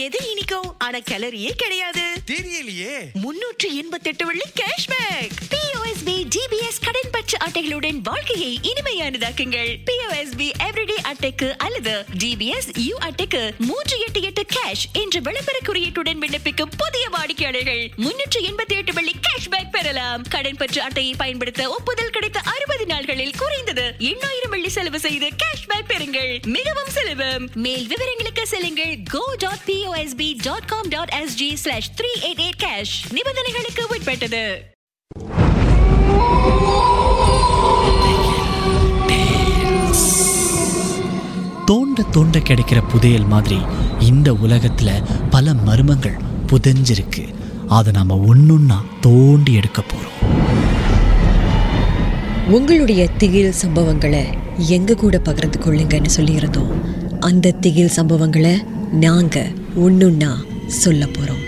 எது இனிக்கும்? ஆனா கலரியே கிடையாது. தெரியலையே. முன்னூற்று எண்பத்தெட்டு வெள்ளி கேஷ்பேக் பிஓஎஸ்பி ஜிபிஎஸ் கடன் பற்று அட்டைகளுடன் வாழ்க்கையை இனிமையானதாக்குங்கள். பிஓஎஸ்பி எவ்ரிடே அட்டைக்கு அல்லது ஜிபிஎஸ் யூ அட்டைக்கு மூன்று எட்டு எட்டு கேஷ் என்ற விளம்பர குறியீட்டுடன் விண்ணப்பிக்கும் புதிய வாடிக்கையாளர்கள் முன்னூற்று எண்பத்தி எட்டு வெள்ளி கேஷ்பேக் பெறலாம். கடன் பற்று அட்டையை பயன்படுத்த ஒப்புதல் கிடைத்த அறுபது நாட்களில் குறைந்தது எண்ணாயிரம் வெள்ளி செலவு செய்து கேஷ்பேக் பெறுங்கள். மிகவும் சுலபம். மேல் விவரங்களுக்கு செல்லுங்கள். go dot POSB dot com dot SG slash three eight eight cash நிபந்தனைகளுக்கு உட்பட்டது. தோண்ட தோண்ட கிடைக்கிற புதையல் மாதிரி இந்த உலகத்துல பல மர்மங்கள் புதைஞ்சிருக்கு. அதை நாம ஒன்னொன்னா தோண்டி எடுக்க போறோம். உங்களுடைய திகில் சம்பவங்களை எங்க கூட பகிர்ந்து கொள்ளுங்கன்னு சொல்லியிருந்தோம். அந்த திகில் சம்பவங்களை நாங்க ஒண்ணுன்னா சொல்ல போறோம்.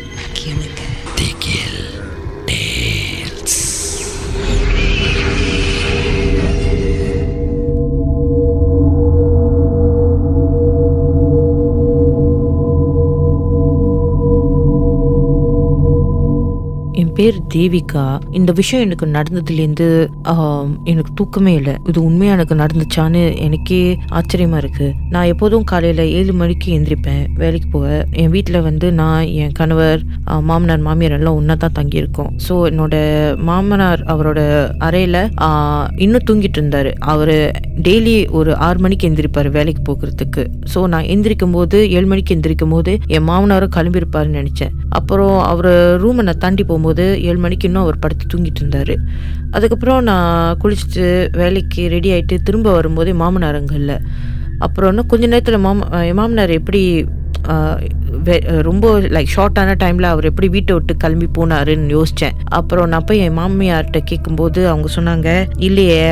என் பேர் தேவிகா. இந்த விஷயம் எனக்கு நடந்ததுலேருந்து எனக்கு தூக்கமே இல்லை. இது உண்மையாக எனக்கு நடந்துச்சான்னு எனக்கே ஆச்சரியமா இருக்கு. நான் எப்போதும் காலையில் ஏழு மணிக்கு எந்திரிப்பேன். வேலைக்கு போவேன் என் வீட்டில் வந்து நான் என் கணவர் மாமனார் மாமியார் எல்லாம் ஒன்றா தான் தங்கியிருக்கோம். ஸோ என்னோட மாமனார் அவரோட அறையில் இன்னும் தூங்கிட்டு இருந்தார். அவர் டெய்லி ஒரு ஆறு மணிக்கு எந்திரிப்பார் வேலைக்கு போகிறதுக்கு. ஸோ நான் எந்திரிக்கும் போது ஏழு மணிக்கு எந்திரிக்கும் போது என் மாமனாரும் கிளம்பியிருப்பாருன்னு நினச்சேன். அப்புறம் அவர் ரூமை நான் தாண்டி போகும்போது ஏழு மணிக்கு இன்னும் அவர் படுத்து தூங்கிட்டு இருந்தார். அதுக்கப்புறம் நான் குளிச்சுட்டு வேலைக்கு ரெடி ஆகிட்டு திரும்ப வரும்போது மாமனார் அங்கே இல்லை. அப்புறம் இன்னும் கொஞ்ச நேரத்தில் மாம மாமனார் எப்படி ரொம்ப லைக் ஷார்ட்டான டைமில் அவர் எப்படி வீட்டை விட்டு கிளம்பி போனாருன்னு யோசித்தேன் அப்புறம் நான் போய் என் மாமியார்கிட்ட கேட்கும்போது அவங்க சொன்னாங்க இல்லையே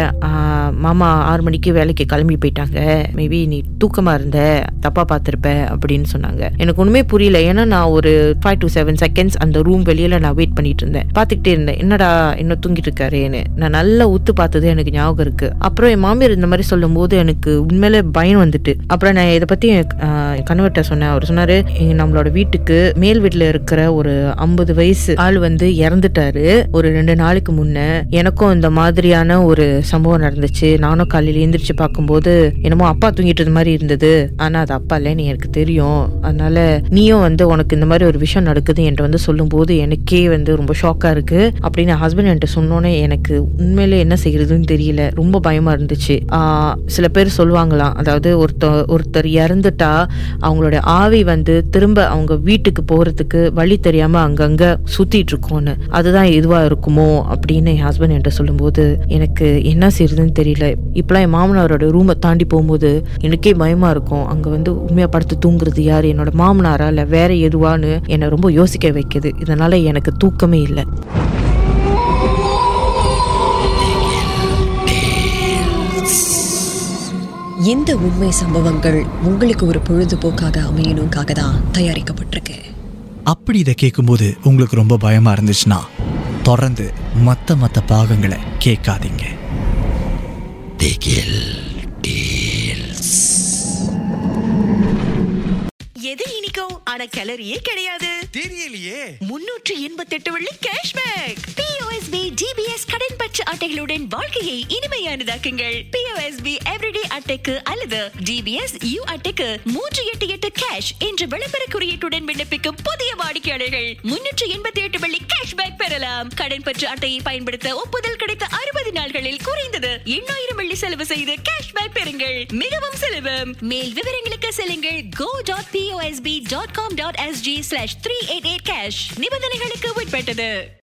மாமா ஆறு மணிக்கு வேலைக்கு கிளம்பி போயிட்டாங்க. மேபி நீ தூக்கமாக இருந்த தப்பாக பார்த்துருப்ப அப்படின்னு சொன்னாங்க. எனக்கு ஒன்றுமே புரியல. ஏன்னா நான் ஒரு ஃபைவ் டு செவன் செகண்ட்ஸ் அந்த ரூம் வெளியில் நான் வெயிட் பண்ணிட்டு இருந்தேன். பார்த்துக்கிட்டே இருந்தேன். என்னடா இன்னும் தூங்கிட்டு இருக்காருன்னு. நான் நல்லா ஊத்து பார்த்தது எனக்கு ஞாபகம் இருக்கு. அப்புறம் என் மாமியார் இந்த மாதிரி சொல்லும்போது எனக்கு உண்மையிலே பயம் வந்துட்டு. அப்புறம் நான் இதை பற்றி கணவர்கிட்ட சொன்னேன். அவர் சொன்னார் நம்மளோட வீட்டுக்கு மேல் வீட்டில் இருக்கிற ஒரு ஐம்பது வயசு ஆள் வந்து இறந்துட்டாரு. ஒரு ரெண்டு நாளைக்கு முன்ன எனக்கும் இந்த மாதிரியான ஒரு சம்பவம் நடந்துச்சு. நானும் காலையில எந்திரிச்சு பார்க்கும்போது என்னமோ அப்பா தூங்கிட்டு மாதிரி இருந்தது. ஆனா அது அப்பா இல்லைன்னு எனக்கு தெரியும். அதனால நீயும் வந்து உனக்கு இந்த மாதிரி ஒரு விஷயம் நடக்குது என்கிட்ட வந்து சொல்லும்போது எனக்கே வந்து ரொம்ப ஷாக்கா இருக்கு. அப்படின்னு ஹஸ்பண்ட் என்கிட்ட சொன்னோன்னே எனக்கு உண்மையிலே என்ன செய்யறதுன்னு தெரியல. ரொம்ப பயமா இருந்துச்சு. சில பேர் சொல்லுவாங்களாம். அதாவது ஒருத்தர் ஒருத்தர் இறந்துட்டா அவங்களோட ஆவி வந்து திரும்ப அவங்க வீட்டுக்கு போறதுக்கு வழி தெரியாம அங்கங்க சுத்திட்டு இருக்கோன்னு. அதுதான் இதுவா இருக்குமோ அப்படின்னு என் ஹஸ்பண்ட் என்கிட்ட சொல்லும்போது எனக்கு என்ன செய்யறதுன்னு தெரியல. இப்பெல்லாம் என் மாமனாரோட ரூமை தாண்டி போகும்போது எனக்கே பயமா இருக்கும். அங்க வந்து உண்மையா படுத்து தூங்குறது யார்? என்னோட மாமனாரா? இல்ல வேற எதுவான்னு என்னை ரொம்ப யோசிக்க வைக்குது. இதனால எனக்கு தூக்கமே இல்லை. இந்த உண்மை சம்பவங்கள் உங்களுக்கு ஒரு பொழுதுபோக்காக அமையணுக்காக தான் தயாரிக்கப்பட்டிருக்கு. அப்படி இதை கேட்கும்போது உங்களுக்கு ரொம்ப பயமா இருந்துச்சுன்னா தொடர்ந்து மற்ற மற்ற பாகங்களை கேட்காதீங்க. எது இனிக்கும் ஆனா கலரியே கிடையாது. தெரியலையே. முன்னூற்று எண்பத்தெட்டு வெள்ளி கேஷ்பேக் அட்டைகளுடன் வாழ்க்கையை இனிமையானதாக்குங்கள். பிஓஎஸ்பி எவ்ரிடே அட்டைக்கு அல்லது ஜிபிஎஸ் யூ அட்டைக்கு மூன்று எட்டு எட்டு கேஷ் என்ற விளம்பர குறியீட்டுடன் விண்ணப்பிக்கும் புதிய வாடிக்கையாளர்கள். முன்னூற்று எண்பத்தி எட்டு வெள்ளி கேஷ்பேக் பெறலாம். கடன் பற்று அட்டையை பயன்படுத்த ஒப்புதல் கிடைத்த அறுபது நாட்களில் குறைந்தது எண்ணாயிரம் வெள்ளி செலவு செய்து கேஷ்பேக் பெறுங்கள். மிகவும் சுலபம். மேல் விவரங்களுக்கு செல்லுங்கள். Go dot POSB dot com dot SG slash three eight eight cash நிபந்தனைகளுக்கு உட்பட்டது.